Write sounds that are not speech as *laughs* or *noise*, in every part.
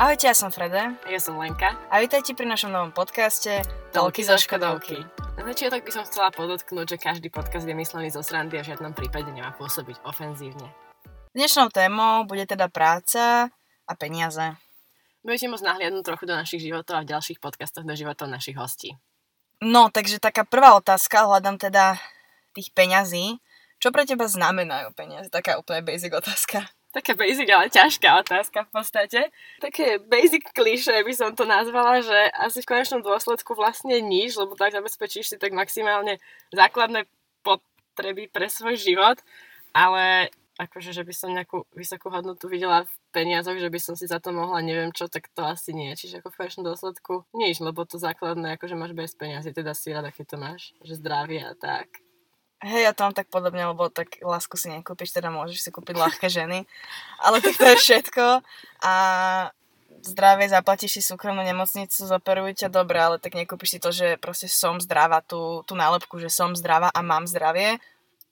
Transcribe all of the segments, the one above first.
Ahojte, ja som Frede. Ja som Lenka. A vítajte pri našom novom podcaste Tolky zo Škodovky. Na začiatok by som chcela podotknúť, že každý podcast je myslený zo srandy a v žiadnom prípade nemá pôsobiť ofenzívne. Dnešnou témou bude teda práca a peniaze. Budete môcť nahliadnúť trochu do našich životov a v ďalších podcastoch do životov našich hostí. No, takže taká prvá otázka, hľadám teda tých peňazí. Čo pre teba znamenajú peniaze? Taká úplne basic otázka. Taká basic, ale ťažká otázka v podstate. Také basic kliše by som to nazvala, že asi v konečnom dôsledku vlastne nič, lebo tak zabezpečíš si tak maximálne základné potreby pre svoj život, ale akože, že by som nejakú vysokú hodnotu videla v peniazoch, že by som si za to mohla neviem čo, tak to asi nie. Čiže ako v konečnom dôsledku nič, lebo to základné, akože máš bez peniazy, teda si rada, keď to máš, že zdravie a tak. Hej, ja to mám tak podobne, lebo tak lásku si nekúpiš, teda môžeš si kúpiť ľahké ženy, ale tak to je všetko a zdravie, zaplatíš si súkromnú nemocnicu, zoperujú ťa dobre, ale tak nekúpiš si to, že proste som zdravá, tú, tú nálepku, že som zdravá a mám zdravie.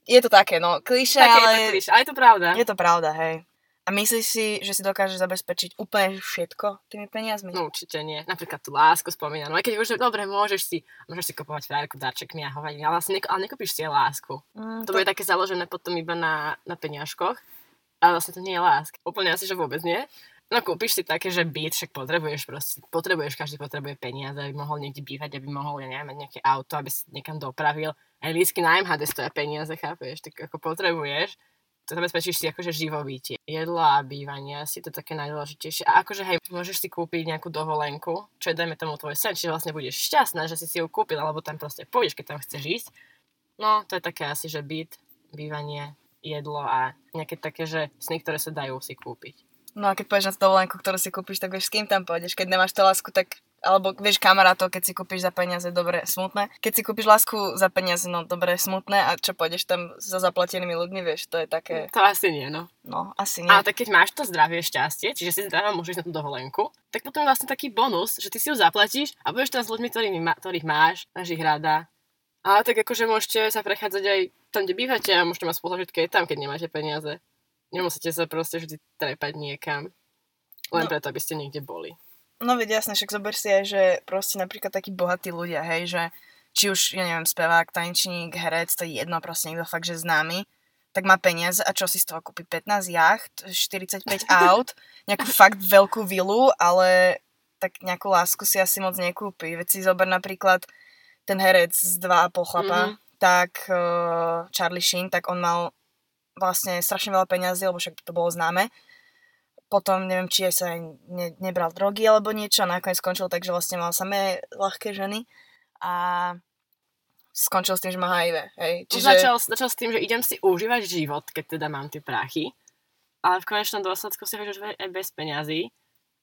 Je to také, no, kliše, Také ale... je to klišé, ale je to pravda. Je to pravda, hej. A myslíš si, že si dokáže zabezpečiť úplne všetko tými peniazmi? No určite nie. Napríklad tú lásku spomínam. Aj keď už dobre, môžeš si, môžeš si kupovať frajerku darčekmi a hovať, ale, vlastne, ale nekúpiš si lásku. Mm, To bude také založené potom iba na, na peňažkoch. Ale vlastne to nie je láska. Úplne asi, že vôbec nie. No kúpiš si také, že byt, však potrebuješ proste, potrebuješ, každý potrebuje peniaze, aby mohol niekde bývať, aby mohol, ja neviem, nejaké auto, aby si niekam dopravil. Aj lístky na MHD stoja peniaze, chápeš, tak ako potrebuješ to zabezpečíš si akože živobytie. Jedlo a bývanie asi to také najdôležitejšie. A akože hej, môžeš si kúpiť nejakú dovolenku, čo je dajme tomu tvoj sen, čiže vlastne budeš šťastná, že si si ju kúpil, alebo tam proste pôjdeš, keď tam chceš ísť. No, to je také asi, že byt, bývanie, jedlo a nejaké také, že sny, ktoré sa dajú si kúpiť. No a keď pôjdeš na dovolenku, ktorú si kúpiš, tak vieš, s kým tam pôjdeš. Keď nemáš tú lásku, tak alebo vieš kamarátov, keď si kúpiš za peniaze, dobre, smutné. Keď si kúpiš lásku za peniaze, no dobre, smutné a čo pôjdeš tam za zaplatenými ľuďmi, vieš, to je také, To asi nie, no. no asi nie. Ale tak keď máš to zdravie, šťastie, čiže si zdravá môžeš na tú dovolenku, tak potom je vlastne taký bonus, že ty si ju zaplatíš a budeš tam s ľuďmi, ktorými ktorých máš, máš ich rada. Ale tak akože môžete sa prechádzať aj tam, kde bývate a môžete mať spolužiť, keď je tam, keď nemáte peniaze. Nemusíte sa proste vždy trepať niekam. Len No. preto, aby ste niekde boli. No veď jasne, však zober si aj, že proste napríklad takí bohatí ľudia, hej, že či už, ja neviem, spevák, tanečník, herec, to je jedno, proste niekto fakt, že známy, tak má peniaze a čo si z toho kúpi? 15 jacht, 45 *laughs* aut, nejakú fakt veľkú vilu, ale tak nejakú lásku si asi moc nekúpi. Veď si zober napríklad ten herec z 2,5 chlapa, Mhm. tak uh, Charlie Sheen, tak on mal vlastne strašne veľa peňazí, lebo však to bolo známe. Potom neviem, či aj sa aj ne, nebral drogy alebo niečo a nakoniec skončil tak, že vlastne mal samé ľahké ženy a skončil s tým, že má HIV. Hej. Čiže... Začal, začal s tým, že idem si užívať život, keď teda mám tie prachy, ale v konečnom dôsledku si hoď aj bez peňazí.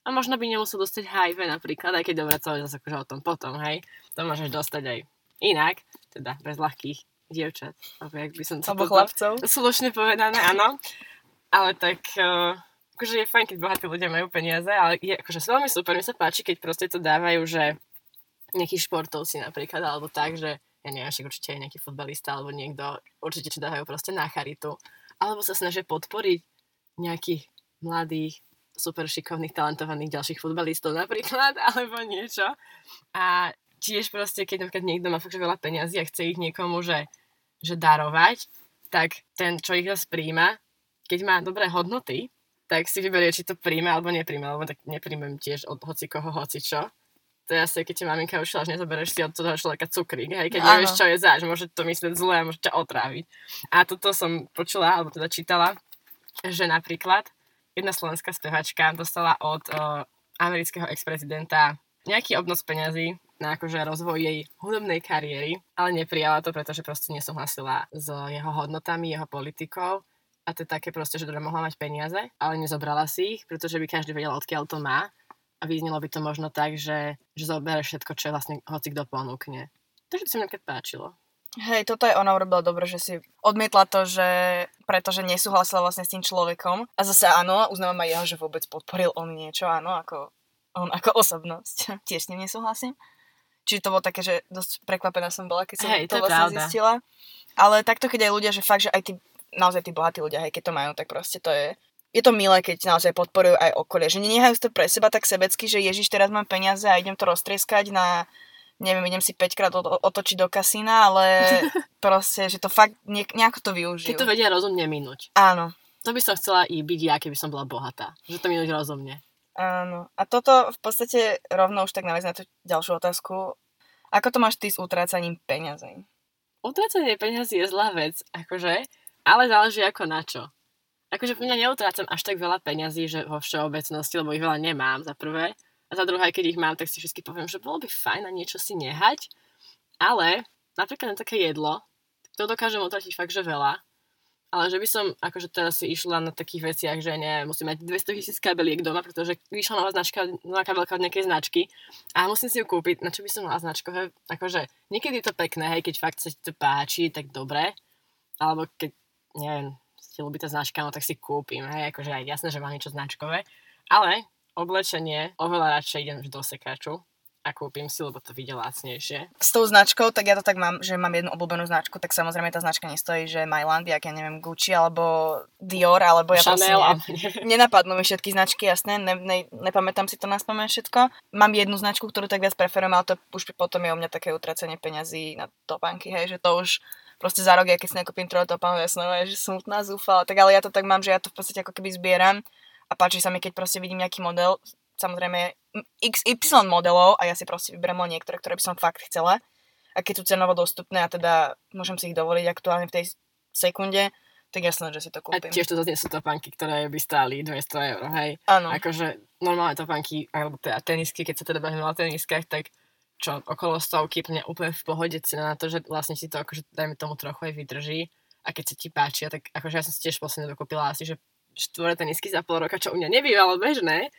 A možno by nemusel dostať HIV napríklad, aj keď dobre, to je zase akože o tom potom, hej. To môžeš dostať aj inak, teda bez ľahkých dievčat, alebo jak by som to alebo chlapcov. Slušne povedané, áno. Ale tak, uh, akože je fajn, keď bohatí ľudia majú peniaze, ale je akože veľmi super, mi sa páči, keď proste to dávajú, že nejakí športovci napríklad, alebo tak, že ja neviem, však určite aj nejaký futbalista alebo niekto, určite čo dávajú proste na charitu. Alebo sa snažia podporiť nejakých mladých, super šikovných, talentovaných ďalších futbalistov napríklad, *laughs* alebo niečo. A tiež proste, keď napríklad niekto má fakt veľa peňazí a chce ich niekomu, že, že darovať, tak ten, čo ich zase príjma, keď má dobré hodnoty, tak si vyberie, či to príjme alebo nepríjme, lebo tak nepríjmem tiež od hoci koho, hoci čo. To je asi, keď ti maminka ušila, že nezoberieš si od toho človeka cukrík, hej, keď Áno. nevieš, čo je zač, môže to myslieť zle a môže ťa otráviť. A toto som počula, alebo teda čítala, že napríklad jedna slovenská spevačka dostala od uh, amerického ex-prezidenta nejaký obnos peňazí na akože rozvoj jej hudobnej kariéry, ale neprijala to, pretože proste nesúhlasila s jeho hodnotami, jeho politikou. A to je také proste, že teda mohla mať peniaze, ale nezobrala si ich, pretože by každý vedel, odkiaľ to má. A vyznelo by to možno tak, že, že zoberie všetko, čo je vlastne hoci kto ponúkne. Takže to sa mi napríklad páčilo. Hej, toto aj ona urobila dobre, že si odmietla to, že pretože nesúhlasila vlastne s tým človekom. A zase áno, uznávam aj jeho, že vôbec podporil on niečo, áno, ako on ako osobnosť. *laughs* Tiež s ním nesúhlasím. Čiže to bolo také, že dosť prekvapená som bola, keď som Hej, to, to vlastne pravda. zistila. Ale takto, keď aj ľudia, že fakt, že aj tí, naozaj tí bohatí ľudia, hej, keď to majú, tak proste to je je to milé, keď naozaj podporujú aj okolie, že nenehajú to pre seba tak sebecky, že ježiš, teraz mám peniaze a idem to roztrieskať na, neviem, idem si 5 krát otočiť do kasína, ale *laughs* proste, že to fakt nejako to využijú. Keď to vedia rozumne minúť. Áno. To by som chcela i byť ja, keby som bola bohatá. Že to minúť rozumne. Áno. A toto v podstate rovno už tak naviac na tú ďalšiu otázku. Ako to máš ty s utrácaním peňazí? Utrácanie peňazí je zlá vec, akože, ale záleží ako na čo akože mňa neutrácam až tak veľa peňazí, že vo všeobecnosti, lebo ich veľa nemám za prvé. A za druhé, keď ich mám, tak si všetky poviem, že bolo by fajn na niečo si nehať. Ale napríklad na také jedlo, to dokážem utratiť fakt, že veľa. Ale že by som akože teraz si išla na takých veciach, že ne, musím mať 200 tisíc kabeliek doma, pretože vyšla nová značka, nová kabelka od nejakej značky a musím si ju kúpiť. Na čo by som mala značkové? Akože niekedy je to pekné, hej, keď fakt sa ti to páči, tak dobre. Alebo keď, neviem, ti ľúbi tá značka, no tak si kúpim, hej, akože aj jasné, že mám niečo značkové, ale oblečenie oveľa radšej idem do sekaču a kúpim si, lebo to vidie lacnejšie. S tou značkou, tak ja to tak mám, že mám jednu obľúbenú značku, tak samozrejme tá značka nestojí, že Myland, jak ja neviem, Gucci alebo Dior, alebo ja Chanel, proste ne, *laughs* nenapadnú mi všetky značky, jasné, ne, ne, nepamätám si to na spomen všetko. Mám jednu značku, ktorú tak viac preferujem, ale to už potom je u mňa také utracenie peňazí na topánky, hej, že to už proste za rok, ja keď si nekúpim trojtopám, ja som že smutná, zúfala, tak ale ja to tak mám, že ja to v podstate ako keby zbieram a páči sa mi, keď proste vidím nejaký model, samozrejme XY modelov a ja si proste vyberiem len niektoré, ktoré by som fakt chcela a keď sú cenovo dostupné a teda môžem si ich dovoliť aktuálne v tej sekunde, tak jasné, že si to kúpim. A tiež to zase sú topánky, ktoré by stáli 200 eur, hej? Áno. Akože normálne topánky, alebo teda tenisky, keď sa teda bavíme o teniskách, tak čo okolo stovky, úplne, úplne v pohode cena na to, že vlastne si to akože dajme tomu trochu aj vydrží a keď sa ti páčia, tak akože ja som si tiež posledne dokúpila asi, že štvore tenisky za pol roka, čo u mňa nebývalo bežné,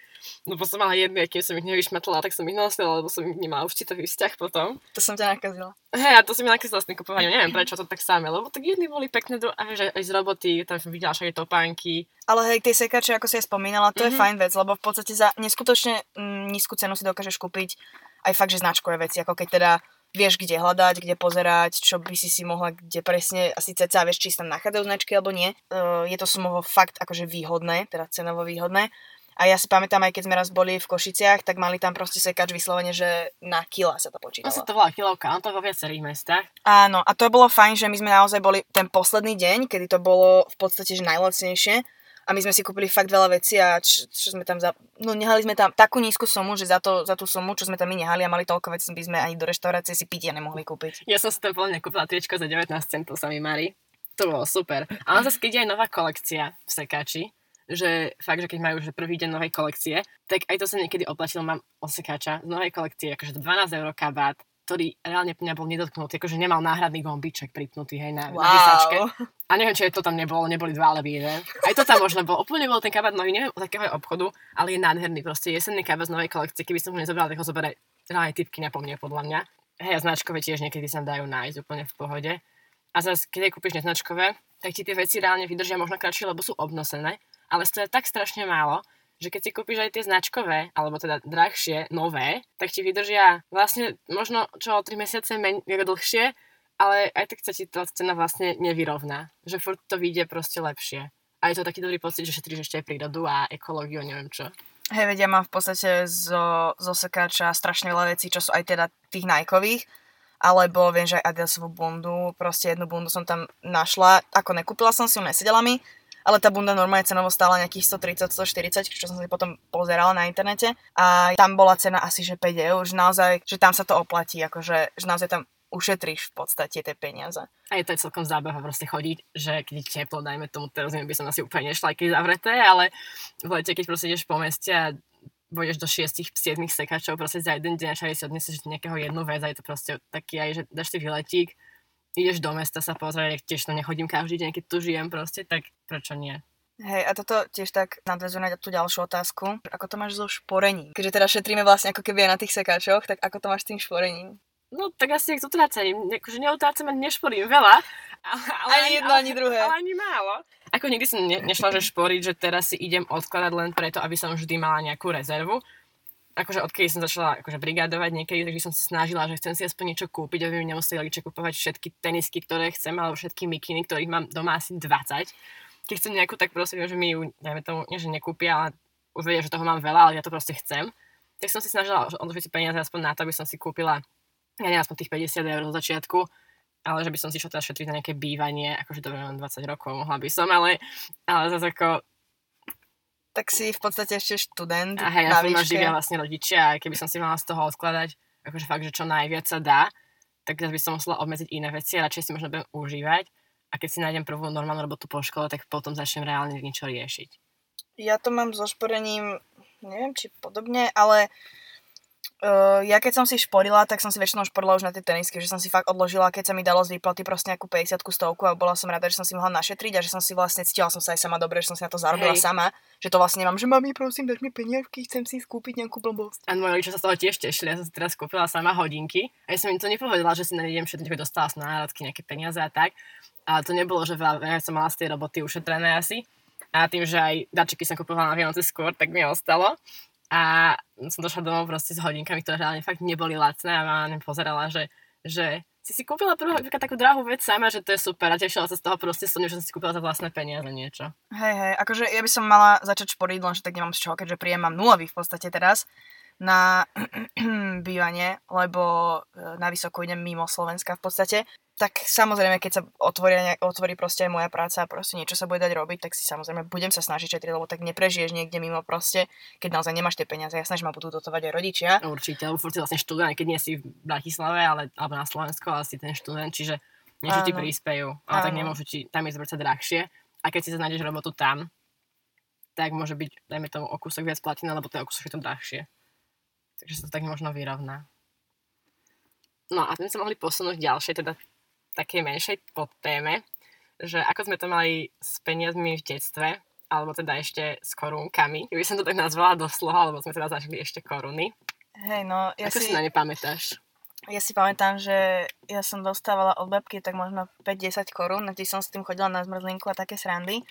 lebo som mala jednu, kým som ich nevyšmatla, tak som ich nosila, lebo som nemala určitový vzťah potom. To som ťa nakazila. Hej, a to som mi nakazila s tým kupovaním, neviem prečo to tak samé, lebo tak jedny boli pekné, a vieš, aj z roboty, tam som videla však topánky. Ale hej, tie sekače, ako si aj spomínala, to mm-hmm. je mhm. fajn vec, lebo v podstate za neskutočne mm, nízku cenu si dokážeš kúpiť aj fakt, že značkové veci, ako keď teda vieš, kde hľadať, kde pozerať, čo by si si mohla, kde presne, asi ceca vieš, či sa nachádzajú značky alebo nie. Uh, je to sumovo fakt akože výhodné, teda cenovo výhodné. A ja si pamätám, aj keď sme raz boli v Košiciach, tak mali tam proste sekač vyslovene, že na kila sa to počítalo. To sa to volá kilovka, on to vo viacerých mestách. Áno, a to bolo fajn, že my sme naozaj boli ten posledný deň, kedy to bolo v podstate že najlacnejšie a my sme si kúpili fakt veľa vecí a čo, čo sme tam za... No nehali sme tam takú nízku sumu, že za, to, za tú sumu, čo sme tam my nehali a mali toľko vecí, by sme ani do reštaurácie si pitia nemohli kúpiť. Ja som si tam plne kúpila triečko za 19 centov sa mi marí. To bolo super. Ale zase keď je aj nová kolekcia v sekáči, že fakt, že keď majú že prvý deň novej kolekcie, tak aj to sa niekedy oplatilo, mám osekáča z novej kolekcie, akože 12 eur kabát, ktorý reálne mňa bol nedotknutý, akože nemal náhradný gombiček pripnutý, hej, na, wow. na vysačke. A neviem, či aj to tam nebolo, neboli dva levy, že? Aj to tam možno bolo. Úplne bol ten kabát nový, neviem, od takého obchodu, ale je nádherný, proste jesenný kabát z novej kolekcie. Keby som ho nezobral, tak ho zoberie reálne typky na mne, podľa mňa. Hej, a značkové tiež niekedy sa dajú nájsť úplne v pohode. A zase, keď kúpiš neznačkové, tak ti tie veci reálne vydržia možno kratšie, lebo sú obnosené, ale stojí tak strašne málo, že keď si kúpiš aj tie značkové, alebo teda drahšie, nové, tak ti vydržia vlastne možno čo o 3 mesiace menej dlhšie, ale aj tak sa ti tá cena vlastne nevyrovná. Že furt to vyjde proste lepšie. A je to taký dobrý pocit, že šetríš ešte aj prírodu a ekológiu, neviem čo. Hej, vedia, mám v podstate zo, zo sekáča strašne veľa vecí, čo sú aj teda tých najkových, alebo viem, že aj Adidasovú bundu, proste jednu bundu som tam našla, ako nekúpila som si ju, nesedela mi, ale tá bunda normálne cenovo stála nejakých 130-140, čo som si potom pozerala na internete a tam bola cena asi že 5 eur, že naozaj, že tam sa to oplatí, akože, že naozaj tam ušetríš v podstate tie peniaze. A je to celkom zábava proste chodiť, že keď je teplo, dajme tomu, teraz by som asi úplne nešla, keď zavreté, ale v lete, keď proste ideš po meste a budeš do 6-7 sekačov proste za jeden deň a si odneseš nejakého jednu vec a je to proste taký aj, že dáš si vyletík, ideš do mesta sa pozrieť, tiež to nechodím každý deň, keď tu žijem proste, tak prečo nie? Hej, a toto tiež tak nadvezuje na tú ďalšiu otázku. Ako to máš so šporením? Keďže teda šetríme vlastne ako keby aj na tých sekáčoch, tak ako to máš s tým šporením? No tak asi s utrácaním. Akože neutrácam a nešporím veľa. Ale, ani jedno, ale, ani druhé. Ale ani málo. Ako nikdy som ne, nešla, že šporiť, že teraz si idem odkladať len preto, aby som vždy mala nejakú rezervu akože odkedy som začala akože brigádovať niekedy, takže som sa snažila, že chcem si aspoň niečo kúpiť, aby mi nemuseli rodičia všetky tenisky, ktoré chcem, alebo všetky mikiny, ktorých mám doma asi 20. keď chcem nejakú, tak proste viem, že mi ju, dajme tomu, nie že nekúpia, ale už vedia, že toho mám veľa, ale ja to proste chcem. Tak som si snažila odložiť si peniaze aspoň na to, aby som si kúpila, ja neviem, aspoň tých 50 eur do začiatku, ale že by som si išla teda šetriť na nejaké bývanie, akože to mám 20 rokov, mohla by som, ale, ale zase ako... Tak si v podstate ešte študent A hej, ja som živia vlastne rodičia, aj keby som si mala z toho odkladať, akože fakt, že čo najviac sa dá, tak by som musela obmedziť iné veci a radšej si možno budem užívať. A keď si nájdem prvú normálnu robotu po škole, tak potom začnem reálne niečo riešiť. Ja to mám so šporením, neviem či podobne, ale uh, ja keď som si šporila, tak som si väčšinou šporila už na tie tenisky, že som si fakt odložila, keď sa mi dalo z výplaty proste nejakú 50 stovku a bola som rada, že som si mohla našetriť a že som si vlastne cítila som sa aj sama dobre, že som si na to zarobila Hej. sama, že to vlastne nemám, že mami prosím, dať mi peniažky, chcem si skúpiť nejakú blbosť. A moji rodičia sa z toho tiež tešili. Ja som si teraz kúpila sama hodinky. A ja som im to nepovedala, že si nejdem šetriť, že dostala som na národky nejaké peniaze a tak. Ale to nebolo, že veľa, ja som mala z tej roboty ušetrené asi. A tým, že aj darčeky som kúpovala na Vianoce skôr, tak mi ostalo. A som došla domov proste s hodinkami, ktoré reálne fakt neboli lacné a mama pozerala, že, že si si kúpila napríklad takú drahú vec sama, že to je super a tešila sa z toho proste som, že som si kúpila za vlastné peniaze niečo. Hej, hej, akože ja by som mala začať šporiť, lenže tak nemám z čoho, keďže príjem mám nulový v podstate teraz na *clears throat* bývanie, lebo e, na vysoko idem mimo Slovenska v podstate. Tak samozrejme, keď sa otvorí, otvorí proste moja práca a proste niečo sa bude dať robiť, tak si samozrejme budem sa snažiť šetriť, lebo tak neprežiješ niekde mimo proste, keď naozaj nemáš tie peniaze. Jasné, že ma budú dotovať aj rodičia. Určite, lebo furt si vlastne študent, keď nie si v Bratislave, ale, alebo na Slovensku, ale si ten študent, čiže niečo ti prispejú, ale tak nemôžu ti tam ísť vrca drahšie. A keď si sa nájdeš robotu tam, tak môže byť, dajme tomu, o kúsok viac platené, lebo ten o kúsok je to drahšie. Takže sa to tak možno vyrovná. No a tým sa mohli posunúť ďalšie, teda takej menšej podtéme, že ako sme to mali s peniazmi v detstve, alebo teda ešte s korunkami. By som to tak nazvala doslova, lebo sme teda zažili ešte koruny. Hej, no, ja Ako si, si na ne pamätáš? ja si pamätám, že ja som dostávala od babky tak možno 5-10 korún, keď som s tým chodila na zmrzlinku a také srandy.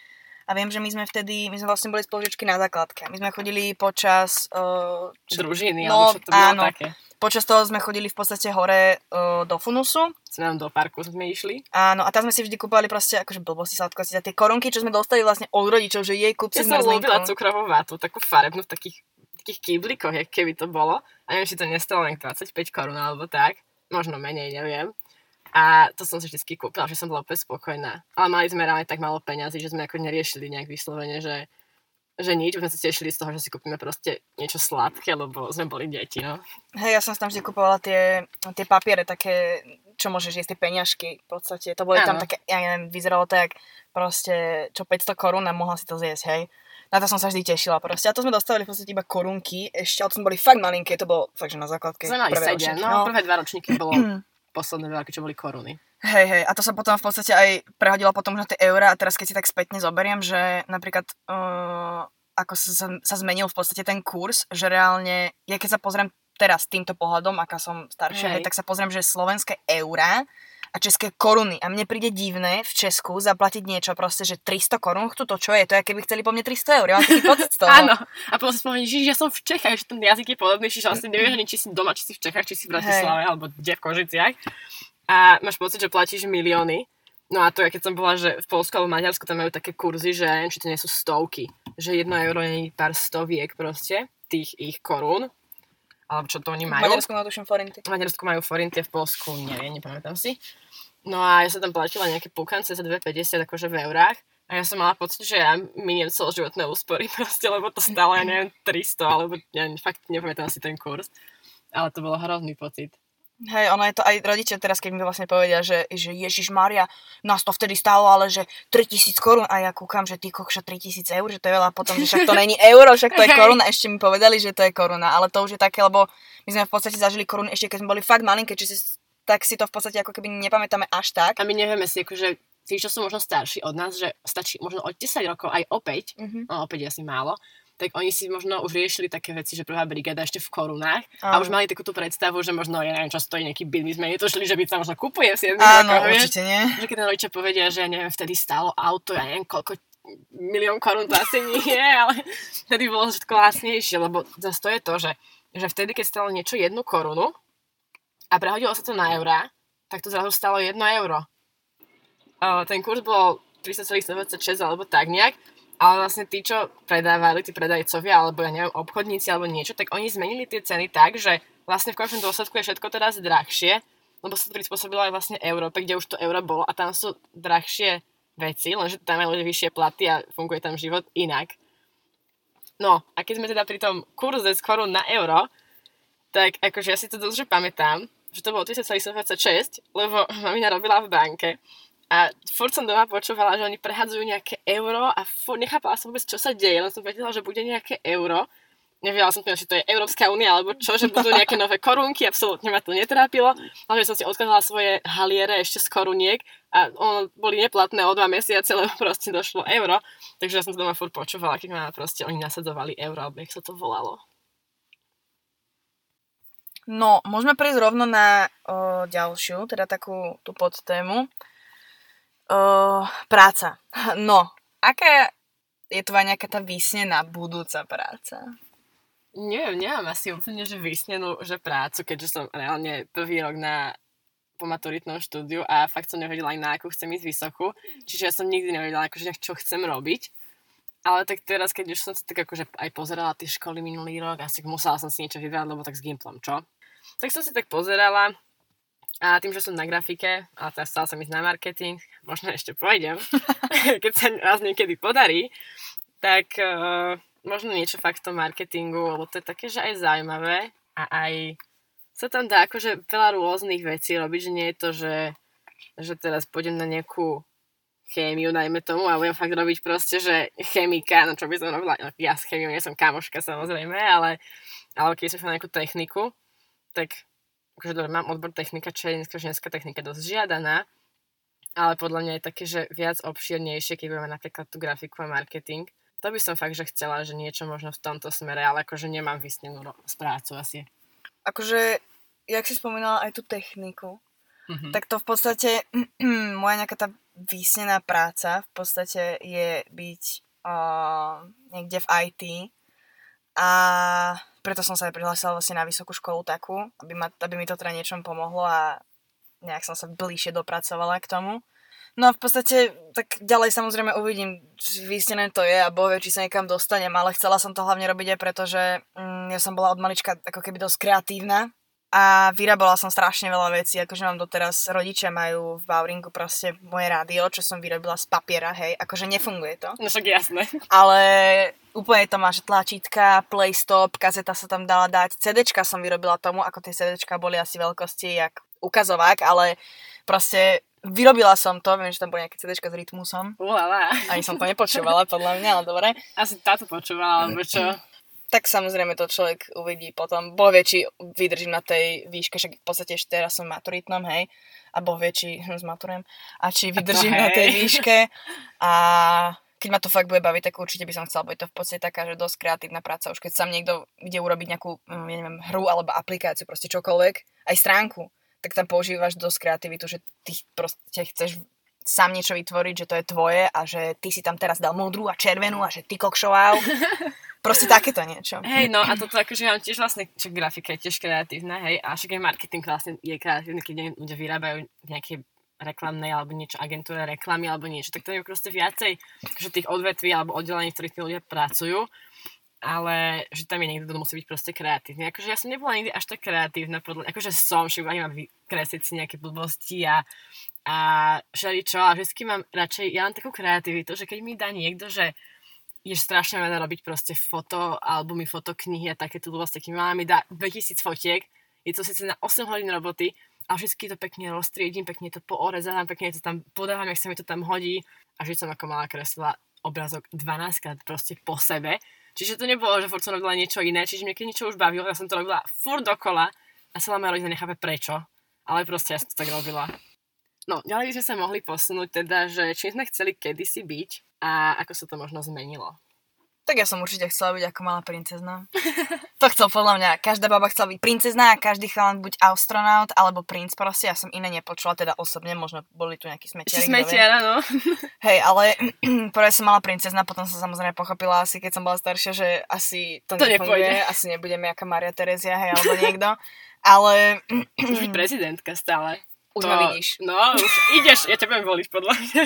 A viem, že my sme vtedy, my sme vlastne boli spolužičky na základke. My sme chodili počas... Uh, Družiny, No, alebo čo to bolo áno. také. počas toho sme chodili v podstate hore uh, do Funusu. Sme do parku sme išli. Áno, a tam sme si vždy kúpovali proste akože blbosti sladkosti za tie korunky, čo sme dostali vlastne od rodičov, že jej kúp si Ja som ľúbila cukrovú vátu, takú farebnú v takých, takých kýblikoch, keby to bolo. A neviem, či to nestalo len 25 korún alebo tak. Možno menej, neviem. A to som si vždy kúpila, že som bola úplne spokojná. Ale mali sme reálne tak málo peňazí, že sme ako neriešili nejak vyslovene, že, že nič. Sme sa tešili z toho, že si kúpime proste niečo sladké, lebo sme boli deti, no. Hej, ja som tam vždy kupovala tie, tie papiere také, čo môžeš jesť, tie peňažky v podstate. To boli tam Áno. také, ja neviem, vyzeralo to jak proste, čo 500 korún a mohla si to zjesť, hej. Na to som sa vždy tešila proste. A to sme dostávali v podstate iba korunky, ešte, ale to sme boli fakt malinké, to bolo fakt, že na základke. Sme mali prvé 7, ročníky, no, prvé dva ročníky bolo *clears throat* posledné roky, čo boli koruny. Hej, hej, a to sa potom v podstate aj prehodilo potom na tie eurá a teraz keď si tak spätne zoberiem, že napríklad uh, ako sa, sa zmenil v podstate ten kurz, že reálne, ja keď sa pozriem teraz týmto pohľadom, aká som staršia, hej. Hej. tak sa pozriem, že slovenské eurá a české koruny. A mne príde divné v Česku zaplatiť niečo proste, že 300 korún to, čo je? To je, keby chceli po mne 300 eur. Ja mám taký pocit z *laughs* toho. Áno. A potom si spomenúš, že ja som v Čechách, že ten jazyk je podobný, čiže vlastne nevieš ani, či si doma, či si v Čechách, či si v Bratislave, alebo kde v Kožiciach. A máš pocit, že platíš milióny. No a to ja keď som bola, že v Polsku alebo Maďarsku tam majú také kurzy, že či to nie sú stovky. Že jedno euro je pár stoviek proste, tých ich korún. Alebo čo to oni V majú. Maďarsku má tuším forinty. V Maďarsku majú forinty, v Polsku neviem, nepamätám si. No a ja som tam platila nejaké púkance za 2,50 akože v eurách. A ja som mala pocit, že ja miniem celoživotné úspory *laughs* proste, lebo to stálo, ja neviem, 300, alebo ja fakt nepamätám si ten kurz. Ale to bolo hrozný pocit. Hej, ono je to aj rodičia teraz, keď mi vlastne povedia, že, že Ježiš Maria, nás to vtedy stálo, ale že 3000 korún. A ja kúkam, že ty kokša 3000 eur, že to je veľa, potom, že však to není euro, však to je koruna, ešte mi povedali, že to je koruna, ale to už je také, lebo my sme v podstate zažili koruny ešte keď sme boli fakt malinké, či si, tak si to v podstate ako keby nepamätáme až tak. A my nevieme si, akože tí, čo sú možno starší od nás, že stačí možno od 10 rokov aj opäť, Mhm. no opäť je asi málo, tak oni si možno už riešili také veci, že prvá brigáda ešte v korunách a už mali takú tú predstavu, že možno, ja neviem, čo stojí nejaký byt, my sme netušili, že byt sa možno kupuje 7 Áno, vieš? určite nie. Že keď rodičia povedia, že ja neviem, vtedy stálo auto, ja neviem koľko milión korún to asi nie, *laughs* ale vtedy bolo všetko lacnejšie, lebo zase to je to, že, že vtedy, keď stalo niečo jednu korunu a prehodilo sa to na eurá, tak to zrazu stalo jedno euro. O, ten kurz bol 300,96 alebo tak nejak. Ale vlastne tí, čo predávali, tí predajcovia, alebo ja neviem, obchodníci alebo niečo, tak oni zmenili tie ceny tak, že vlastne v končnom dôsledku je všetko teraz drahšie, lebo sa to prispôsobilo aj vlastne Európe, kde už to euro bolo a tam sú drahšie veci, lenže tam majú vyššie platy a funguje tam život inak. No, a keď sme teda pri tom kurze z korún na euro, tak akože ja si to dosť pamätám, že to bolo 1026, lebo *laughs* mamina robila v banke a furt som doma počúvala, že oni prehadzujú nejaké euro a furt nechápala som vôbec, čo sa deje, len som vedela, že bude nejaké euro. Nevedela som teda, či to je Európska únia alebo čo, že budú nejaké nové korunky, absolútne ma to netrápilo. Ale som si odkladala svoje haliere ešte z koruniek a ono boli neplatné o dva mesiace, lebo proste došlo euro. Takže ja som to doma furt počúvala, keď ma proste oni nasadzovali euro, alebo jak sa to volalo. No, môžeme prejsť rovno na o, ďalšiu, teda takú tú podtému. O, práca. *laughs* No, aká je tvoja nejaká tá vysnená budúca práca? Neviem, nemám asi úplne, že vysnenú, že prácu, keďže som reálne prvý rok na po maturitnom štúdiu a fakt som nevedela aj na akú chcem ísť vysokú. Čiže ja som nikdy nevedela, akože čo chcem robiť. Ale tak teraz, keď už som sa tak akože aj pozerala tie školy minulý rok, asi musela som si niečo vybrať, lebo tak s Gimplom, čo? Tak som si tak pozerala a tým, že som na grafike, a teraz stala som ísť na marketing, možno ešte pôjdem, *laughs* keď sa raz niekedy podarí, tak uh, možno niečo fakt v tom marketingu, lebo to je také, že aj zaujímavé a aj sa tam dá akože veľa rôznych vecí robiť, že nie je to, že, že teraz pôjdem na nejakú chémiu, dajme tomu, a budem fakt robiť proste, že chemika, no čo by som robila, ja s chémiou nie som kamoška samozrejme, ale, ale keď som na nejakú techniku, tak akože dobre, mám odbor technika, čo je dneska ženská technika dosť žiadaná, ale podľa mňa je také, že viac obšírnejšie, keď budeme napríklad tú grafiku a marketing. To by som fakt, že chcela, že niečo možno v tomto smere, ale akože nemám vysnenú prácu asi. Akože, jak si spomínala aj tú techniku, mm-hmm. tak to v podstate, *clears throat* moja nejaká tá vysnená práca v podstate je byť uh, niekde v IT a preto som sa prihlásila vlastne na vysokú školu takú, aby, ma, aby mi to teda niečom pomohlo a nejak som sa bližšie dopracovala k tomu. No a v podstate, tak ďalej samozrejme uvidím, či vystené to je a bohe, či sa niekam dostanem, ale chcela som to hlavne robiť aj preto, že mm, ja som bola od malička ako keby dosť kreatívna a vyrábala som strašne veľa vecí, akože mám doteraz, rodičia majú v Bauringu proste moje rádio, čo som vyrobila z papiera, hej, akože nefunguje to. No však jasné. Ale úplne to máš tlačítka, play stop, kazeta sa tam dala dať, CDčka som vyrobila tomu, ako tie CDčka boli asi veľkosti, jak ukazovák, ale proste vyrobila som to, viem, že tam boli nejaké CDčka s rytmusom. Ulala. Ani som to nepočúvala, podľa mňa, ale dobre. Asi táto počúvala, alebo čo? *laughs* tak samozrejme to človek uvidí potom. Boh vie, či vydržím na tej výške, však v podstate ešte teraz som maturitnom, hej, a Boh vie, či zmaturujem, a či vydržím a na tej výške. A keď ma to fakt bude baviť, tak určite by som chcela, bude to v podstate taká, že dosť kreatívna práca. Už keď sa niekto ide urobiť nejakú, mm, ja neviem, hru alebo aplikáciu, proste čokoľvek, aj stránku, tak tam používaš dosť kreativitu, že ty proste chceš sám niečo vytvoriť, že to je tvoje a že ty si tam teraz dal modrú a červenú a že ty kokšoval. *laughs* Proste takéto niečo. Hej, no a toto akože mám tiež vlastne, čo grafika je tiež kreatívna, hej, a však aj marketing vlastne je kreatívny, keď ľudia vyrábajú nejaké reklamnej alebo niečo, agentúre reklamy alebo niečo, tak to je proste viacej že tých odvetví alebo oddelení, v ktorých tí ľudia pracujú, ale že tam je niekto, kto musí byť proste kreatívny. Akože ja som nebola nikdy až tak kreatívna, podľa, akože som, že iba mám vykresliť si nejaké blbosti a, a všeličo, a vždy mám radšej, ja mám takú kreativitu, že keď mi dá niekto, že je strašne veľa robiť proste foto, albumy, fotoknihy a takéto vlastne, keď máme dá 2000 fotiek, je to síce na 8 hodín roboty a vždy to pekne roztriedím, pekne to poorezám, pekne to tam podávam, jak sa mi to tam hodí a vždy som ako malá kreslila obrazok 12 krát proste po sebe. Čiže to nebolo, že furt som robila niečo iné, čiže mne keď niečo už bavilo, ja som to robila furt dokola a celá moja rodina nechápe prečo, ale proste ja som to tak robila. No, ďalej by sme sa mohli posunúť teda, že čím sme chceli kedysi byť a ako sa to možno zmenilo. Tak ja som určite chcela byť ako malá princezna. *laughs* to chcel podľa mňa. Každá baba chcela byť princezna a každý chalan buď astronaut alebo princ. Proste ja som iné nepočula, teda osobne, možno boli tu nejakí smetiari. Smetiara, no. *laughs* Hej, ale *clears throat* prvé som mala princezna, potom som samozrejme pochopila asi, keď som bola staršia, že asi to, to nefunguje. Asi nebudeme jaká Maria Terezia, hej, alebo niekto. Ale... Už prezidentka stále. Už to, ma vidíš. No, už ideš, ja ťa budem voliť podľa mňa.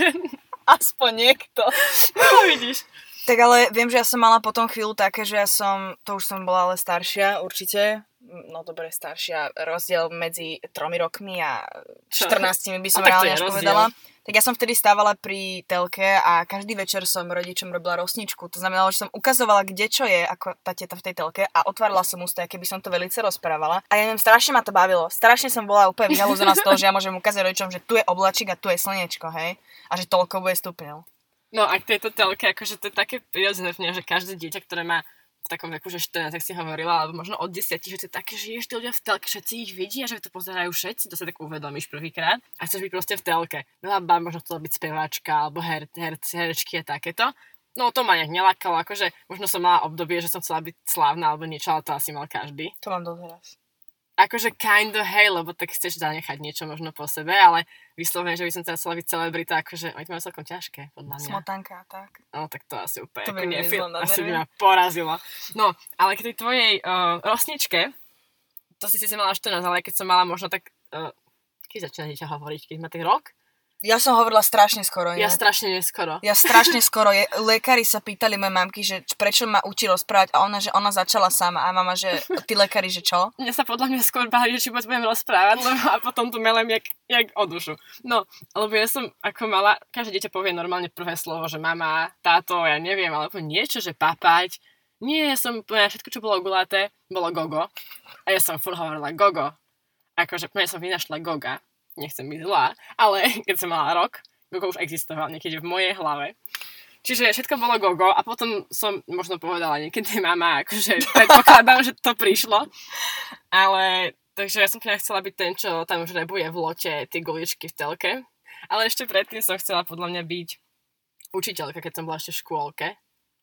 Aspoň niekto. No, vidíš. Tak ale viem, že ja som mala potom chvíľu také, že ja som, to už som bola ale staršia určite, no dobre, staršia, rozdiel medzi tromi rokmi a 14 by som reálne až povedala. Tak ja som vtedy stávala pri telke a každý večer som rodičom robila rosničku. To znamenalo, že som ukazovala, kde čo je, ako tá teta v tej telke a otvárala som ústa, keby som to velice rozprávala. A ja neviem, strašne ma to bavilo. Strašne som bola úplne vyhalúzená z toho, že ja môžem ukázať rodičom, že tu je oblačik a tu je slnečko, hej? A že toľko bude stupňov. No a k tejto telke, akože to je také prirodzené v že každé dieťa, ktoré má v takom veku, že 14, tak si hovorila, alebo možno od 10, že to je také, že ešte ľudia v telke, všetci ich vidia, že to pozerajú všetci, to sa tak uvedomíš prvýkrát a chceš byť proste v telke. Veľa bá možno chcela byť speváčka, alebo her, her, herečky a takéto. No to ma nejak nelákalo, akože možno som mala obdobie, že som chcela byť slávna alebo niečo, ale to asi mal každý. To mám doteraz. Akože kind of hej, lebo tak chceš zanechať niečo možno po sebe, ale vyslovene, že by som teraz chcela byť celebrita, akože oni to majú celkom ťažké, podľa mňa. Smotanka, tak. No tak to asi úplne To ako by nefil, asi by ma porazilo. No, ale k tej tvojej uh, rosničke, to si si mala 14, ale keď som mala možno tak, uh, keď začína dieťa hovoriť, keď má tak rok? Ja som hovorila strašne skoro. Ja inak. strašne neskoro. Ja strašne skoro, je, lekári sa pýtali mojej mamky, že prečo ma učí rozprávať a ona, že ona začala sama a mama, že tí lekári, že čo? Mňa sa podľa mňa skôr báli, že či vôbec budem rozprávať, lebo a potom to melem jak, jak o dušu. No, lebo ja som ako mala, každé dieťa povie normálne prvé slovo, že mama, táto, ja neviem, alebo niečo, že papať. Nie, ja som úplne všetko, čo bolo gulaté, bolo gogo. A ja som furt hovorila gogo. Akože úplne som vynašla goga. Nechcem byť zlá, ale *laughs* keď som mala rok, gogo už existoval niekedy v mojej hlave. Čiže všetko bolo gogo a potom som možno povedala niekedy *laughs* mama, akože predpokladám, že to prišlo. Ale takže ja som teda chcela byť ten, čo tam už rebuje v lote tie goličky v telke. Ale ešte predtým som chcela podľa mňa byť učiteľka, keď som bola ešte v škôlke.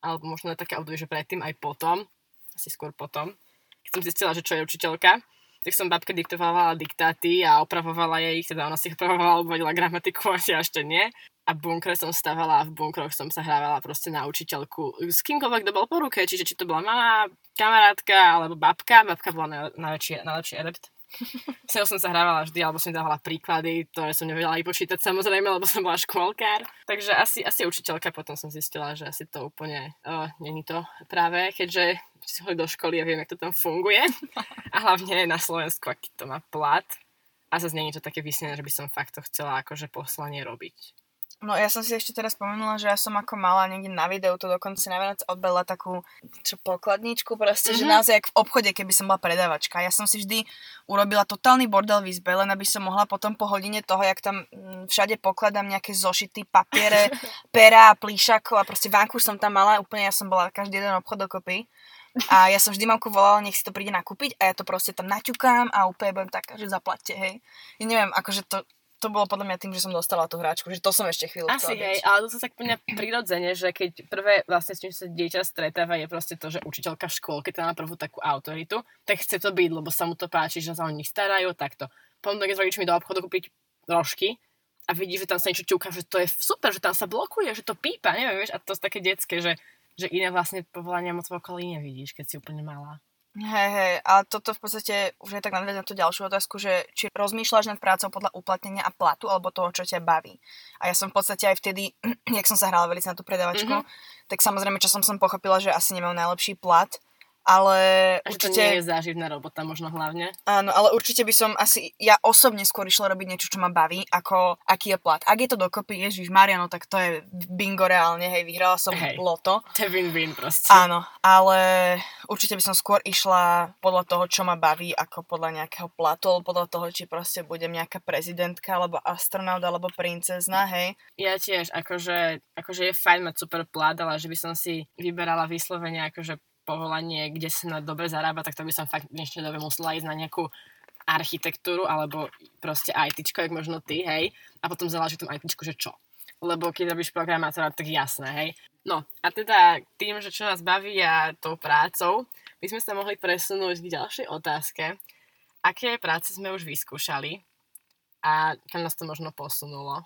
Alebo možno také obdobie, že predtým aj potom. Asi skôr potom. Keď som zistila, že čo je učiteľka, tak som babke diktovala diktáty a opravovala jej ich, teda ona si opravovala, alebo vedela gramatiku, asi ešte nie. A bunkre som stávala a v bunkroch som sa hrávala proste na učiteľku s kýmkoľvek, kto bol po ruke, čiže či to bola mama, kamarátka alebo babka. Babka bola naj- najväčší, najlepší adept. *laughs* S ňou som sa hrávala vždy, alebo som dávala príklady, ktoré som nevedela aj počítať samozrejme, lebo som bola škôlkár. Takže asi, asi učiteľka, potom som zistila, že asi to úplne uh, není to práve, keďže si chodí do školy a viem, jak to tam funguje. *laughs* A hlavne na Slovensku, aký to má plat. A zase je to také vysnené, že by som fakt to chcela akože poslanie robiť. No ja som si ešte teraz spomenula, že ja som ako mala niekde na videu to dokonca na Vianoc odbela takú čo, pokladničku proste, mm-hmm. že Mhm. naozaj jak v obchode, keby som bola predavačka. Ja som si vždy urobila totálny bordel v izbe, len aby som mohla potom po hodine toho, jak tam mm, všade pokladám nejaké zošity, papiere, *laughs* pera, plíšakov a proste vanku som tam mala, úplne ja som bola každý jeden obchod dokopy. A ja som vždy mamku volala, nech si to príde nakúpiť a ja to proste tam naťukám a úplne budem taká, že zaplatte, hej. Ja neviem, akože to, to bolo podľa mňa tým, že som dostala tú hráčku, že to som ešte chvíľu Asi hej, byť. ale to sa tak mňa prirodzene, že keď prvé vlastne s čím sa dieťa stretáva je proste to, že učiteľka v škôlke tá má prvú takú autoritu, tak chce to byť, lebo sa mu to páči, že sa o nich starajú, takto. Tak s rodičmi do obchodu kúpiť rožky a vidí, že tam sa niečo ťuká, že to je super, že tam sa blokuje, že to pípa, neviem, vieš, a to je také detské, že, že iné vlastne povolania moc v okolí nevidíš, keď si úplne malá. Hej, hej, ale toto v podstate už je tak nadviazať na tú ďalšiu otázku, že či rozmýšľaš nad prácou podľa uplatnenia a platu, alebo toho, čo ťa baví. A ja som v podstate aj vtedy, *clears throat* jak som sa hrala veľmi na tú predavačku, Mhm. mm-hmm. tak samozrejme, čo som som pochopila, že asi nemám najlepší plat, ale A že to určite... nie je záživná robota možno hlavne. Áno, ale určite by som asi, ja osobne skôr išla robiť niečo, čo ma baví, ako aký je plat. Ak je to dokopy, Ježiš Mariano, tak to je bingo reálne, hej, vyhrala som Hej. loto. To je win-win proste. Áno, ale určite by som skôr išla podľa toho, čo ma baví, ako podľa nejakého platu, alebo podľa toho, či proste budem nejaká prezidentka, alebo astronaut, alebo princezna, hej. Ja tiež, akože, akože je fajn mať super plat, ale že by som si vyberala vyslovene akože povolanie, kde sa na dobre zarába, tak to by som fakt v dnešnej dobe musela ísť na nejakú architektúru alebo proste ITčko, jak možno ty, hej, a potom záleží v tom ITčku, že čo. Lebo keď robíš programátora, tak jasné, hej. No a teda tým, že čo nás baví a tou prácou, by sme sa mohli presunúť k ďalšej otázke. Aké práce sme už vyskúšali a kam nás to možno posunulo?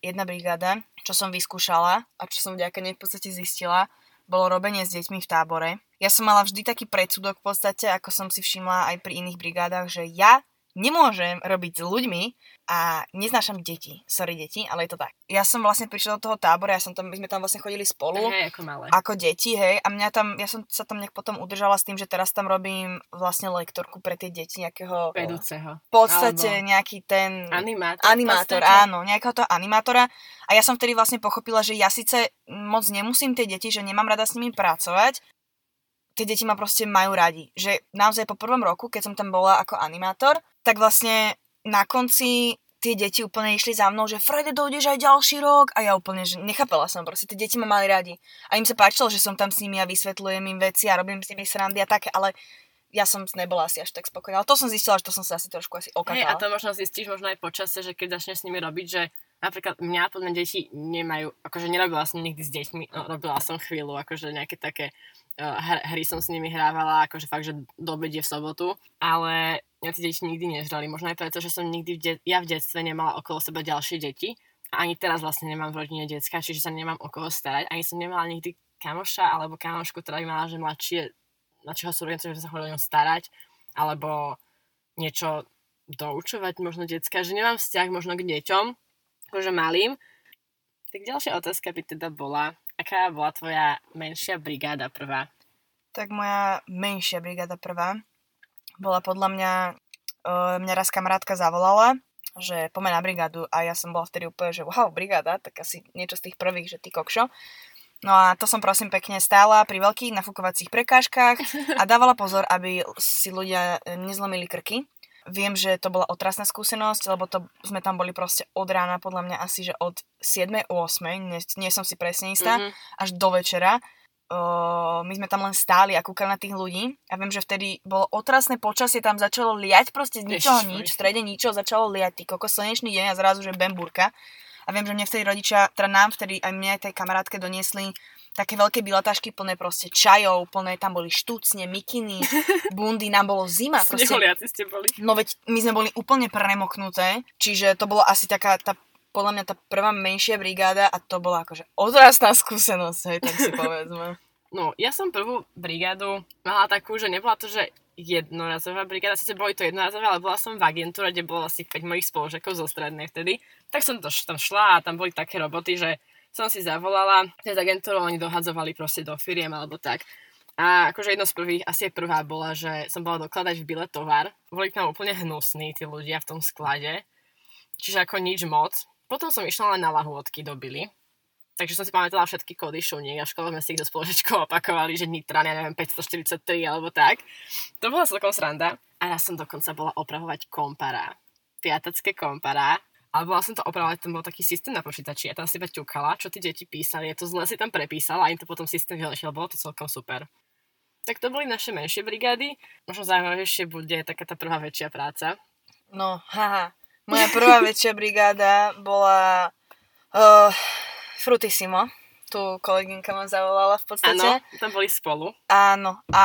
Jedna brigáda, čo som vyskúšala a čo som vďaka nej v podstate zistila, bolo robenie s deťmi v tábore. Ja som mala vždy taký predsudok v podstate, ako som si všimla aj pri iných brigádach, že ja nemôžem robiť s ľuďmi a neznášam deti. Sorry deti, ale je to tak. Ja som vlastne prišla do toho tábora, ja som tam, my sme tam vlastne chodili spolu. Hej, ako malé. Ako deti, hej. A mňa tam, ja som sa tam nejak potom udržala s tým, že teraz tam robím vlastne lektorku pre tie deti nejakého... Vedúceho. V podstate Alebo... nejaký ten... Animátor. Animátor, áno, nejakého toho animátora. A ja som vtedy vlastne pochopila, že ja síce moc nemusím tie deti, že nemám rada s nimi pracovať, tie deti ma proste majú radi. Že naozaj po prvom roku, keď som tam bola ako animátor, tak vlastne na konci tie deti úplne išli za mnou, že Frede, dojdeš aj ďalší rok a ja úplne, že nechápala som proste, tie deti ma mali radi. A im sa páčilo, že som tam s nimi a vysvetľujem im veci a robím s nimi srandy a také, ale ja som nebola asi až tak spokojná. Ale to som zistila, že to som sa asi trošku asi okakala. Hey, a to možno zistíš možno aj počasie, že keď začneš s nimi robiť, že napríklad mňa podľa deti nemajú, akože nerobila som nikdy s deťmi, no, robila som chvíľu, akože nejaké také uh, hry som s nimi hrávala, akože fakt, že do obedie v sobotu, ale mňa tie deti nikdy nežrali. Možno aj preto, že som nikdy v de- ja v detstve nemala okolo seba ďalšie deti. A ani teraz vlastne nemám v rodine decka, čiže sa nemám o koho starať. Ani som nemala nikdy kamoša alebo kamošku, ktorá by mala, že mladšie, mladšieho súrodenca, že sa chodila o ňom starať. Alebo niečo doučovať možno decka, že nemám vzťah možno k deťom, akože malým. Tak ďalšia otázka by teda bola, aká bola tvoja menšia brigáda prvá? Tak moja menšia brigáda prvá bola podľa mňa, uh, mňa raz kamarátka zavolala, že poďme na brigádu a ja som bola vtedy úplne, že wow, brigáda, tak asi niečo z tých prvých, že ty kokšo. No a to som prosím pekne stála pri veľkých nafúkovacích prekážkach a dávala pozor, aby si ľudia nezlomili krky. Viem, že to bola otrasná skúsenosť, lebo to sme tam boli proste od rána, podľa mňa asi, že od 7. 8. Nie, nie som si presne istá, mm-hmm. až do večera my sme tam len stáli a kúkali na tých ľudí a viem, že vtedy bolo otrasné počasie, tam začalo liať proste z ničoho nič, v strede ničoho začalo liať, ty koko, slnečný deň a zrazu, že bemburka. A viem, že mne vtedy rodičia, teda nám vtedy aj mne aj tej kamarátke doniesli také veľké bilatašky plné proste čajov, plné tam boli štucne, mikiny, *laughs* bundy, nám bolo zima. Proste. ste boli. No veď my sme boli úplne premoknuté, čiže to bolo asi taká tá podľa mňa tá prvá menšia brigáda a to bola akože odrastná skúsenosť, hej, tak si *laughs* povedzme. No, ja som prvú brigádu mala takú, že nebola to, že jednorazová brigáda, sice boli to jednorazové, ale bola som v agentúre, kde bolo asi 5 mojich spolužiakov zo strednej vtedy. Tak som to tam šla a tam boli také roboty, že som si zavolala, z agentúru oni dohadzovali proste do firiem alebo tak. A akože jedno z prvých, asi prvá bola, že som bola dokladať v bile tovar. Boli tam úplne hnusní tí ľudia v tom sklade. Čiže ako nič moc. Potom som išla len na lahôdky do Billy. Takže som si pamätala všetky kódy šuniek a škole sme si ich do spoločečkou opakovali, že Nitran, ja neviem, 543 alebo tak. To bola celkom sranda. A ja som dokonca bola opravovať kompara. Piatacké kompara. Ale bola som to opravovať, tam bol taký systém na počítači. Ja tam si iba ťukala, čo tí deti písali. Je to zle si tam prepísala a im to potom systém vylešiel. Bolo to celkom super. Tak to boli naše menšie brigády. Možno zaujímavejšie bude taká tá prvá väčšia práca. No, haha. Moja prvá *laughs* väčšia brigáda bola uh, Frutissimo. Tu kolegynka ma zavolala v podstate. Áno, tam boli spolu. Áno. A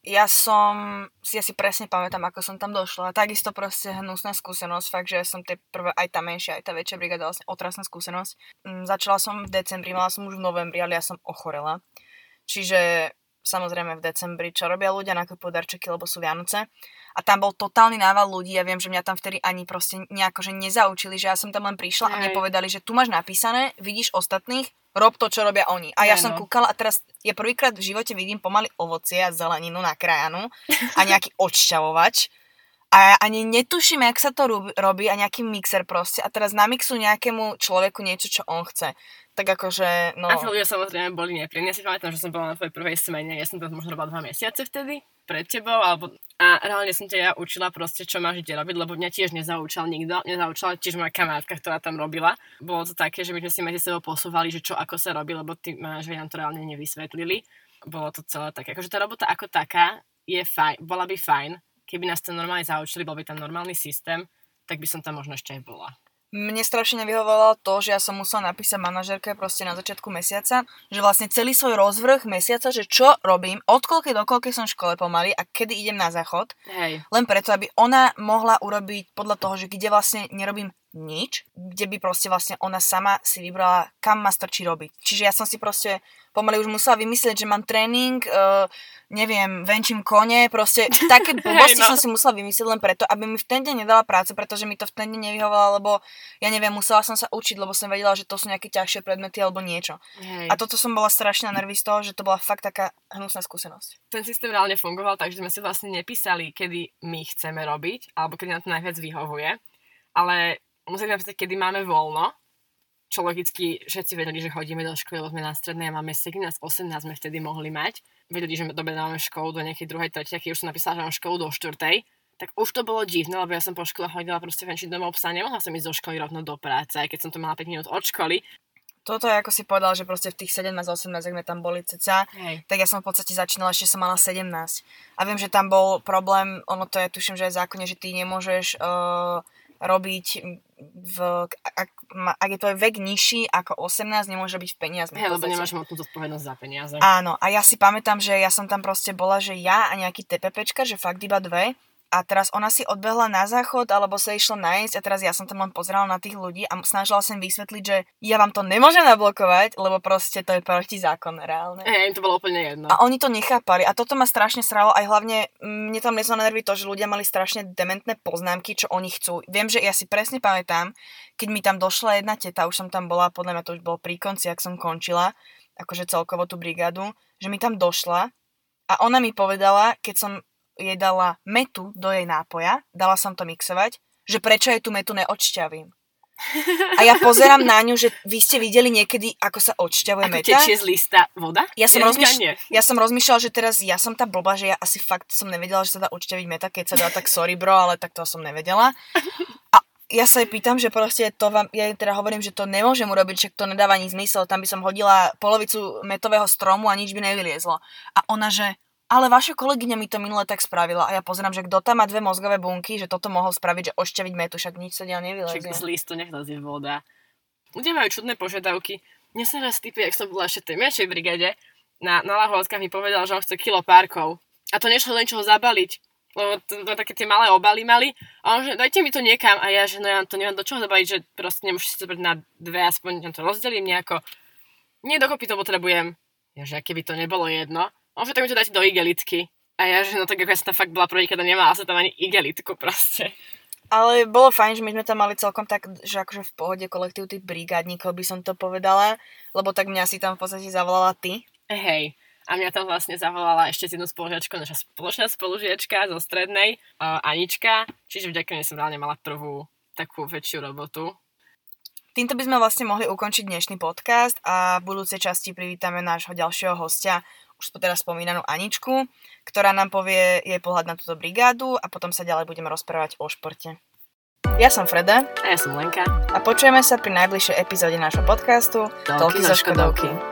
ja som, si ja si presne pamätám, ako som tam došla. Takisto proste hnusná skúsenosť. Fakt, že som tie prvé, aj tá menšia, aj tá väčšia brigáda, vlastne otrasná skúsenosť. Mm, začala som v decembri, mala som už v novembri, ale ja som ochorela. Čiže samozrejme v decembri, čo robia ľudia, nakupujú darčeky, lebo sú Vianoce. A tam bol totálny nával ľudí, ja viem, že mňa tam vtedy ani proste nejako že nezaučili, že ja som tam len prišla Aj. a mne povedali, že tu máš napísané, vidíš ostatných, rob to, čo robia oni. A ja Aj, som kúkala a teraz ja prvýkrát v živote vidím pomaly ovocie a zeleninu na krajanu a nejaký *laughs* odšťavovač. A ja ani netuším, jak sa to robí a nejaký mixer proste. A teraz namixujú nejakému človeku niečo, čo on chce tak akože, no... A ľudia samozrejme boli nepríjemní. Ja si pamätám, že som bola na tvojej prvej smene, ja som tam možno robila dva mesiace vtedy, pred tebou, alebo... A reálne som ťa ja učila proste, čo máš ide robiť, lebo mňa tiež nezaučal nikto, nezaučala tiež moja kamarátka, ktorá tam robila. Bolo to také, že my sme si medzi sebou posúvali, že čo ako sa robí, lebo tí manažeri nám to reálne nevysvetlili. Bolo to celé také. Akože tá robota ako taká je fajn, bola by fajn, keby nás to normálne zaučili, bol by tam normálny systém, tak by som tam možno ešte aj bola. Mne strašne nevyhovovalo to, že ja som musela napísať manažerke proste na začiatku mesiaca, že vlastne celý svoj rozvrh mesiaca, že čo robím, od koľkej do koľkej som v škole pomaly a kedy idem na záchod. Hej. Len preto, aby ona mohla urobiť podľa toho, že kde vlastne nerobím nič, kde by proste vlastne ona sama si vybrala, kam ma strčí robiť. Čiže ja som si proste pomaly už musela vymyslieť, že mám tréning, uh, neviem, venčím kone, proste *laughs* také blbosti no. som si musela vymyslieť len preto, aby mi v ten deň nedala prácu, pretože mi to v ten deň nevyhovalo, lebo ja neviem, musela som sa učiť, lebo som vedela, že to sú nejaké ťažšie predmety alebo niečo. Hej. A toto som bola strašne nervy z toho, že to bola fakt taká hnusná skúsenosť. Ten systém reálne fungoval tak, že sme si vlastne nepísali, kedy my chceme robiť, alebo kedy nám to najviac vyhovuje, ale musíme napísať, kedy máme voľno, čo logicky všetci vedeli, že chodíme do školy, lebo sme na strednej a máme 17, 18 sme vtedy mohli mať. Vedeli, že dobre máme školu do nejakej druhej, tretej, keď už som napísala, že mám školu do štvrtej, tak už to bolo divné, lebo ja som po škole chodila proste venčiť domov psa, nemohla som ísť do školy rovno do práce, aj keď som to mala 5 minút od školy. Toto je ako si povedal, že proste v tých 17-18, ak sme tam boli ceca, Hej. tak ja som v podstate začínala, ešte som mala 17. A viem, že tam bol problém, ono to je, tuším, že je zákonne, že ty nemôžeš uh, robiť v, ak, ak je to vek nižší ako 18, nemôže byť v peniazmi. Hej, lebo nemáš motnú zodpovednosť za peniaze. Áno, a ja si pamätám, že ja som tam proste bola, že ja a nejaký TPPčka, že fakt iba dve, a teraz ona si odbehla na záchod alebo sa išla nájsť a teraz ja som tam len pozerala na tých ľudí a snažila som vysvetliť, že ja vám to nemôžem nablokovať, lebo proste to je proti zákon reálne. Hej, to bolo úplne jedno. A oni to nechápali a toto ma strašne sralo aj hlavne mne tam nezlo nervy to, že ľudia mali strašne dementné poznámky, čo oni chcú. Viem, že ja si presne pamätám, keď mi tam došla jedna teta, už som tam bola, podľa mňa to už bolo pri konci, ak som končila, akože celkovo tú brigádu, že mi tam došla a ona mi povedala, keď som jej dala metu do jej nápoja, dala som to mixovať, že prečo jej tú metu neodšťavím. A ja pozerám na ňu, že vy ste videli niekedy, ako sa odšťavuje ako meta. tečie z lista voda? Ja som, rozmýšľala, ja som rozmýšľala, že teraz ja som tá blba, že ja asi fakt som nevedela, že sa dá odšťaviť meta, keď sa dá, tak sorry bro, ale tak to som nevedela. A ja sa jej pýtam, že proste to vám, ja teda hovorím, že to nemôžem urobiť, že to nedáva ani zmysel, tam by som hodila polovicu metového stromu a nič by nevyliezlo. A ona, že ale vaša kolegyňa mi to minule tak spravila a ja pozerám, že kto tam má dve mozgové bunky, že toto mohol spraviť, že ošťaviť metu, však nič sa ďalej nevylezie. Však z listu je voda. Ľudia majú čudné požiadavky. Mne sa raz typy, ak som bola ešte tej menšej brigade, na, na lahovskách mi povedal, že on chce kilo párkov. A to nešlo do ničoho zabaliť. Lebo to, to, také tie malé obaly mali. A on že dajte mi to niekam. A ja, že no ja to neviem do čoho zabaliť, že proste nemôžete to na dve, aspoň to rozdelím nejako. Nie dokopy to potrebujem. Ja, že keby to nebolo jedno, že tak mi to dáte do igelitky. A ja, že no tak ako ja som tam fakt bola prvýkrát a nemala sa tam ani igelitku proste. Ale bolo fajn, že my sme tam mali celkom tak, že akože v pohode kolektív tých brigádnikov by som to povedala, lebo tak mňa si tam v podstate zavolala ty. Hej, a mňa tam vlastne zavolala ešte z jednu spolužiačku, naša spoločná spolužiačka zo strednej, uh, Anička, čiže vďaka nej som reálne mala prvú takú väčšiu robotu. Týmto by sme vlastne mohli ukončiť dnešný podcast a v budúcej časti privítame nášho ďalšieho hostia, už teraz spomínanú Aničku, ktorá nám povie jej pohľad na túto brigádu a potom sa ďalej budeme rozprávať o športe. Ja som Freda. A ja som Lenka. A počujeme sa pri najbližšej epizóde nášho podcastu Toľky zo Škodovky.